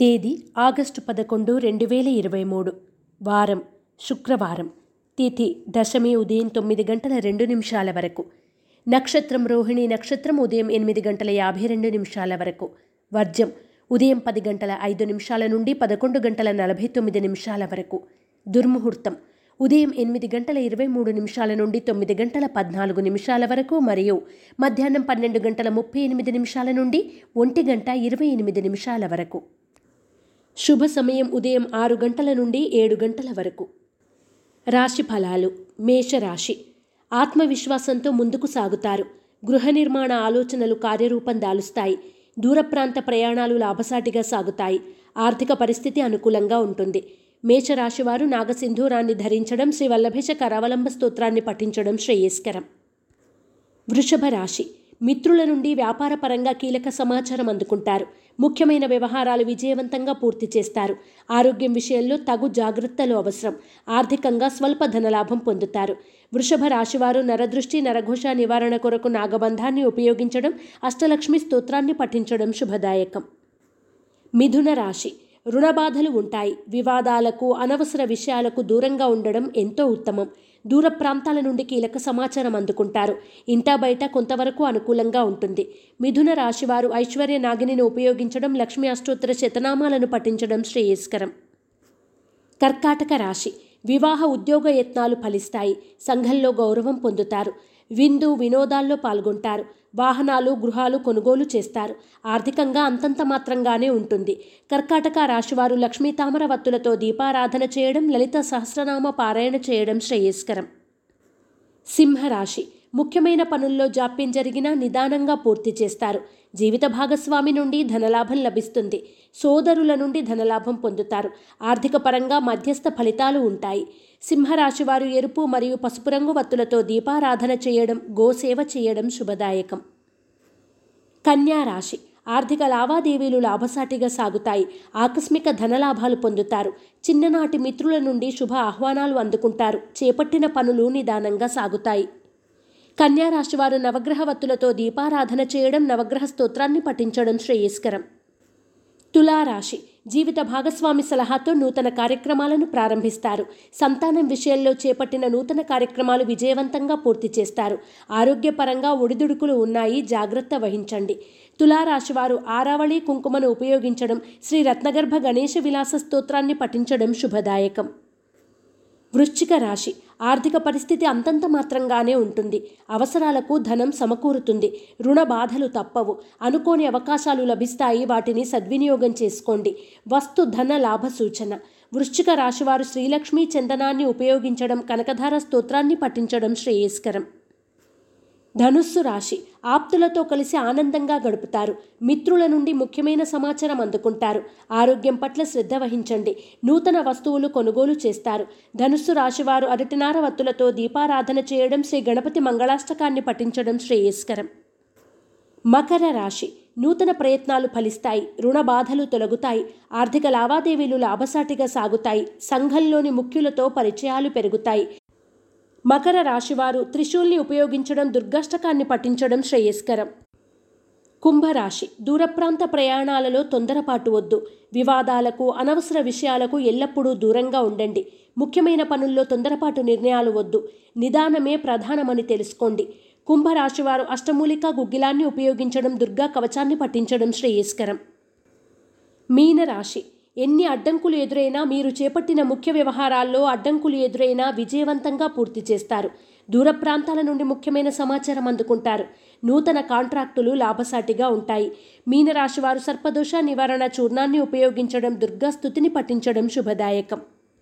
తేదీ ఆగస్టు పదకొండు రెండు వేల ఇరవై మూడు. వారం. శుక్రవారం. తిథి దశమి ఉదయం తొమ్మిది గంటల రెండు నిమిషాల వరకు. నక్షత్రం రోహిణి నక్షత్రం ఉదయం ఎనిమిది గంటల యాభై రెండు నిమిషాల వరకు. వర్జం. ఉదయం పది గంటల ఐదు నిమిషాల నుండి పదకొండు గంటల నలభై తొమ్మిది నిమిషాల వరకు. దుర్ముహూర్తం. ఉదయం ఎనిమిది గంటల ఇరవై మూడు నిమిషాల నుండి తొమ్మిది గంటల పద్నాలుగు నిమిషాల వరకు మరియు మధ్యాహ్నం పన్నెండు గంటల ముప్పై ఎనిమిది నిమిషాల నుండి ఒంటి గంట ఇరవై ఎనిమిది నిమిషాల వరకు. శుభ సమయం ఉదయం ఆరు గంటల నుండి ఏడు గంటల వరకు. రాశి ఫలాలు మేషరాశి. ఆత్మవిశ్వాసంతో ముందుకు సాగుతారు. గృహ నిర్మాణ ఆలోచనలు కార్యరూపం దాలుస్తాయి. దూర ప్రాంత ప్రయాణాలు లాభసాటిగా సాగుతాయి. ఆర్థిక పరిస్థితి అనుకూలంగా ఉంటుంది. మేషరాశివారు నాగసింధూరాన్ని ధరించడం శ్రీ వల్లభేష కరావలంబ స్తోత్రాన్ని పఠించడం శ్రేయస్కరం. వృషభ రాశి మిత్రుల నుండి వ్యాపారపరంగా కీలక సమాచారం అందుకుంటారు. ముఖ్యమైన వ్యవహారాలు విజయవంతంగా పూర్తి చేస్తారు. ఆరోగ్యం విషయంలో తగు జాగ్రత్తలు అవసరం. ఆర్థికంగా స్వల్ప ధనలాభం పొందుతారు. వృషభ రాశివారు నరదృష్టి నరఘోష నివారణ కొరకు నాగబంధాన్ని ఉపయోగించడం అష్టలక్ష్మి స్తోత్రాన్ని పఠించడం శుభదాయకం. మిథున రాశి రుణబాధలు ఉంటాయి. వివాదాలకు అనవసర విషయాలకు దూరంగా ఉండడం ఎంతో ఉత్తమం. దూర ప్రాంతాల నుండి కీలక సమాచారం అందుకుంటారు. ఇంటా బయట కొంతవరకు అనుకూలంగా ఉంటుంది. మిథున రాశివారు ఐశ్వర్య నాగిని ఉపయోగించడం లక్ష్మీ అష్టోత్తర శతనామాలను పఠించడం శ్రేయస్కరం. కర్కాటక రాశి. వివాహ ఉద్యోగ యత్నాలు ఫలిస్తాయి. సంఘంలో గౌరవం పొందుతారు. విందు వినోదాల్లో పాల్గొంటారు. వాహనాలు గృహాలు కొనుగోలు చేస్తారు. ఆర్థికంగా అంతంత మాత్రంగానే ఉంటుంది. కర్కాటక రాశివారు లక్ష్మీ తామరవత్తులతో దీపారాధన చేయడం లలిత సహస్రనామ పారాయణ చేయడం శ్రేయస్కరం. సింహరాశి. ముఖ్యమైన పనుల్లో జాప్యం జరిగినా నిదానంగా పూర్తి చేస్తారు. జీవిత భాగస్వామి నుండి ధనలాభం లభిస్తుంది. సోదరుల నుండి ధనలాభం పొందుతారు. ఆర్థిక పరంగా మధ్యస్థ ఫలితాలు ఉంటాయి. సింహరాశి వారు ఎరుపు మరియు పసుపు రంగు వత్తులతో దీపారాధన చేయడం గోసేవ చేయడం శుభదాయకం. కన్యా రాశి. ఆర్థిక లావాదేవీలు లాభసాటిగా సాగుతాయి. ఆకస్మిక ధనలాభాలు పొందుతారు. చిన్ననాటి మిత్రుల నుండి శుభ ఆహ్వానాలు అందుకుంటారు. చేపట్టిన పనులు నిదానంగా సాగుతాయి. కన్యా రాశివారు నవగ్రహ వత్తులతో దీపారాధన చేయడం నవగ్రహ స్తోత్రాన్ని పఠించడం శ్రేయస్కరం. తులారాశి జీవిత భాగస్వామి సలహాతో నూతన కార్యక్రమాలను ప్రారంభిస్తారు. సంతానం విషయంలో చేపట్టిన నూతన కార్యక్రమాలు విజయవంతంగా పూర్తి చేస్తారు. ఆరోగ్యపరంగా ఒడిదుడుకులు ఉన్నాయి జాగ్రత్త వహించండి. తులారాశివారు ఆరావళి కుంకుమను ఉపయోగించడం శ్రీ రత్నగర్భ గణేష విలాస స్తోత్రాన్ని పఠించడం శుభదాయకం. వృశ్చిక రాశి ఆర్థిక పరిస్థితి అంతంత మాత్రంగానే ఉంటుంది. అవసరాలకు ధనం సమకూరుతుంది. రుణ బాధలు తప్పవు. అనుకోని అవకాశాలు లభిస్తాయి. వాటిని సద్వినియోగం చేసుకోండి. వస్తు ధన లాభ సూచన. వృశ్చిక రాశివారు శ్రీలక్ష్మీ చందనాన్ని ఉపయోగించడం కనకధార స్తోత్రాన్ని పఠించడం శ్రేయస్కరం. ధనుస్సు రాశి. ఆప్తులతో కలిసి ఆనందంగా గడుపుతారు. మిత్రుల నుండి ముఖ్యమైన సమాచారం అందుకుంటారు. ఆరోగ్యం పట్ల శ్రద్ధ వహించండి. నూతన వస్తువులు కొనుగోలు చేస్తారు. ధనుస్సు రాశివారు అరటినార వత్తులతో దీపారాధన చేయడం శ్రీ గణపతి మంగళాష్టకాన్ని పఠించడం శ్రేయస్కరం. మకర రాశి. నూతన ప్రయత్నాలు ఫలిస్తాయి. రుణ బాధలు తొలగుతాయి. ఆర్థిక లావాదేవీలు లాభసాటిగా సాగుతాయి. సంఘంలోని ముఖ్యులతో పరిచయాలు పెరుగుతాయి. మకర రాశివారు త్రిశూల్ని ఉపయోగించడం దుర్గాష్టకాన్ని పఠించడం శ్రేయస్కరం. కుంభరాశి దూరప్రాంత ప్రయాణాలలో తొందరపాటు వద్దు. వివాదాలకు అనవసర విషయాలకు ఎల్లప్పుడూ దూరంగా ఉండండి. ముఖ్యమైన పనుల్లో తొందరపాటు నిర్ణయాలు వద్దు. నిదానమే ప్రధానమని తెలుసుకోండి. కుంభరాశివారు అష్టమూలిక గుగ్గిలాన్ని ఉపయోగించడం దుర్గా కవచాన్ని పఠించడం శ్రేయస్కరం. మీనరాశి ఎన్ని అడ్డంకులు ఎదురైనా మీరు చేపట్టిన ముఖ్య వ్యవహారాల్లో అడ్డంకులు ఎదురైనా విజయవంతంగా పూర్తి చేస్తారు. దూర ప్రాంతాల నుండి ముఖ్యమైన సమాచారం అందుకుంటారు. నూతన కాంట్రాక్టులు లాభసాటిగా ఉంటాయి. మీనరాశి వారు సర్పదోష నివారణ చూర్ణాన్ని ఉపయోగించడం దుర్గాస్థుతిని పఠించడం శుభదాయకం.